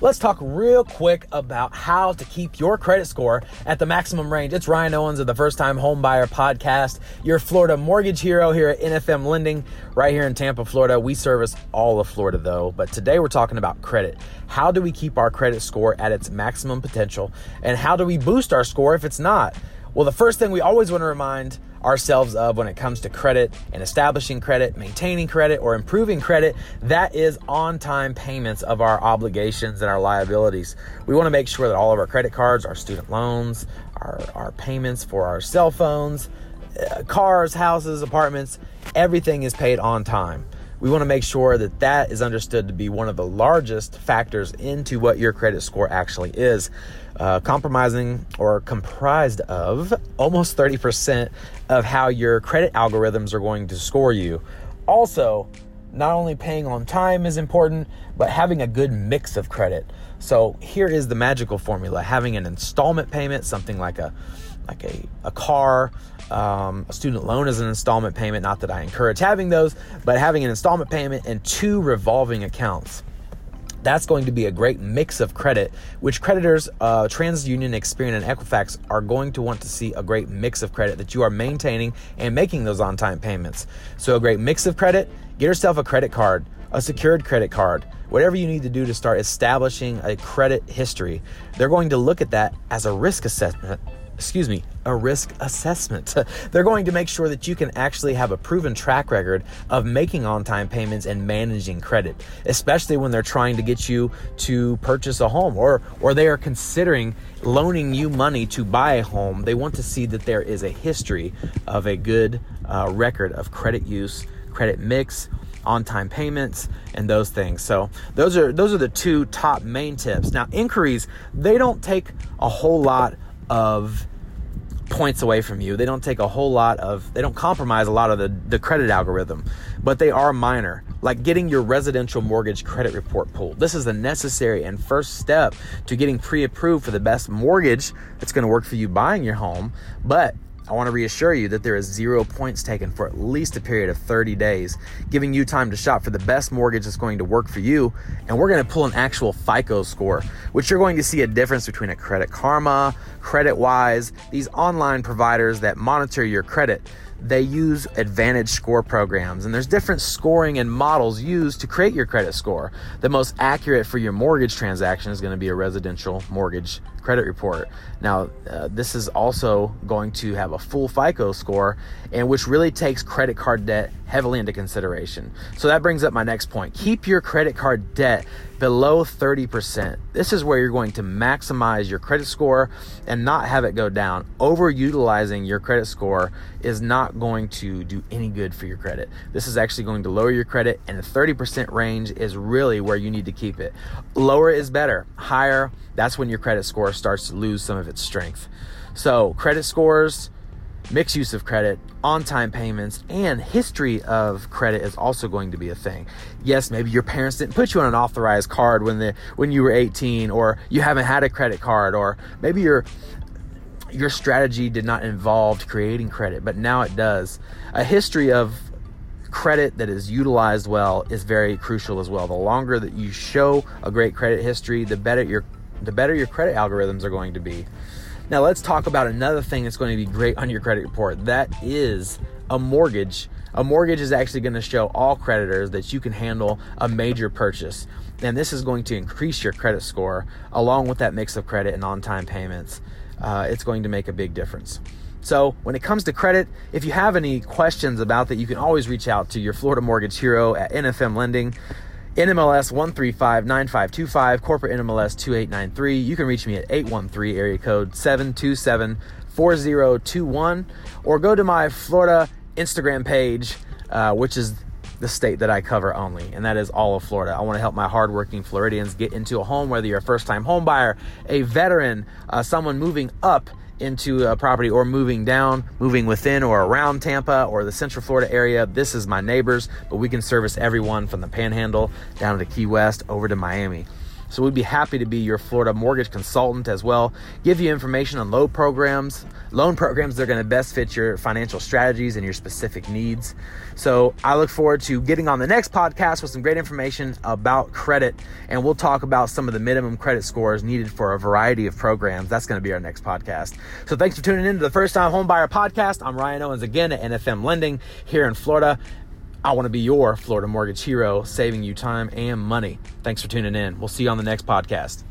let's talk real quick about how to keep your credit score at the maximum range. It's Ryan Owens of the First Time Home Buyer Podcast, your Florida mortgage hero here at NFM Lending, right here in Tampa, Florida. We service all of Florida though, but today we're talking about credit. How do we keep our credit score at its maximum potential? And how do we boost our score if it's not? Well, the first thing we always want to remind ourselves of when it comes to credit and establishing credit, maintaining credit, or improving credit, that is on time payments of our obligations and our liabilities. We want to make sure that all of our credit cards, our student loans, our, our payments for our cell phones, uh, cars, houses, apartments, everything is paid on time we want to make sure that that is understood to be one of the largest factors into what your credit score actually is. Uh, compromising or comprised of almost 30% of how your credit algorithms are going to score you. Also, not only paying on time is important, but having a good mix of credit. So here is the magical formula having an installment payment, something like a like a, a car, um, a student loan is an installment payment. Not that I encourage having those, but having an installment payment and two revolving accounts. That's going to be a great mix of credit, which creditors, uh, TransUnion, Experian, and Equifax are going to want to see a great mix of credit that you are maintaining and making those on time payments. So, a great mix of credit, get yourself a credit card, a secured credit card, whatever you need to do to start establishing a credit history. They're going to look at that as a risk assessment excuse me, a risk assessment. They're going to make sure that you can actually have a proven track record of making on time payments and managing credit, especially when they're trying to get you to purchase a home or, or they are considering loaning you money to buy a home. They want to see that there is a history of a good uh, record of credit use, credit mix, on-time payments and those things. So those are those are the two top main tips. Now inquiries, they don't take a whole lot of points away from you. They don't take a whole lot of, they don't compromise a lot of the, the credit algorithm, but they are minor, like getting your residential mortgage credit report pulled. This is the necessary and first step to getting pre approved for the best mortgage that's going to work for you buying your home. But I want to reassure you that there is zero points taken for at least a period of 30 days, giving you time to shop for the best mortgage that's going to work for you. And we're going to pull an actual FICO score, which you're going to see a difference between a Credit Karma, Credit Wise, these online providers that monitor your credit they use a VantageScore programs and there's different scoring and models used to create your credit score. The most accurate for your mortgage transaction is going to be a residential mortgage credit report. Now uh, this is also going to have a full fico score and which really takes credit card debt heavily into consideration so that brings up my next point keep your credit card debt below 30%. This is where you're going to maximize your credit score and not have it go down. Overutilizing your credit score is not going to do any good for your credit. This is actually going to lower your credit, and the 30% range is really where you need to keep it. Lower is better, higher, that's when your credit score starts to lose some of its strength. So, credit scores mixed use of credit, on time payments, and history of credit is also going to be a thing. Yes, maybe your parents didn't put you on an authorized card when the when you were 18 or you haven't had a credit card or maybe your your strategy did not involve creating credit, but now it does. A history of credit that is utilized well is very crucial as well. The longer that you show a great credit history, the better your the better your credit algorithms are going to be. Now, let's talk about another thing that's going to be great on your credit report. That is a mortgage. A mortgage is actually going to show all creditors that you can handle a major purchase. And this is going to increase your credit score along with that mix of credit and on time payments. Uh, it's going to make a big difference. So, when it comes to credit, if you have any questions about that, you can always reach out to your Florida Mortgage Hero at NFM Lending. NMLS 1359525, corporate NMLS 2893. You can reach me at 813 area code 727 4021 or go to my Florida Instagram page, uh, which is the state that I cover only, and that is all of Florida. I want to help my hardworking Floridians get into a home, whether you're a first time home buyer, a veteran, uh, someone moving up into a property or moving down, moving within or around Tampa or the Central Florida area, this is my neighbors, but we can service everyone from the Panhandle down to Key West over to Miami. So we'd be happy to be your Florida mortgage consultant as well, give you information on loan programs, loan programs that are going to best fit your financial strategies and your specific needs. So I look forward to getting on the next podcast with some great information about credit, and we'll talk about some of the minimum credit scores needed for a variety of programs. That's going to be our next podcast. So thanks for tuning in to the First Time Homebuyer Podcast. I'm Ryan Owens again at NFM Lending here in Florida. I want to be your Florida mortgage hero, saving you time and money. Thanks for tuning in. We'll see you on the next podcast.